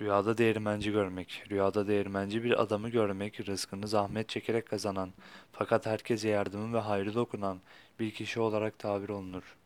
Rüyada değirmenci görmek. Rüyada değirmenci bir adamı görmek, rızkını zahmet çekerek kazanan, fakat herkese yardımı ve hayrı dokunan bir kişi olarak tabir olunur.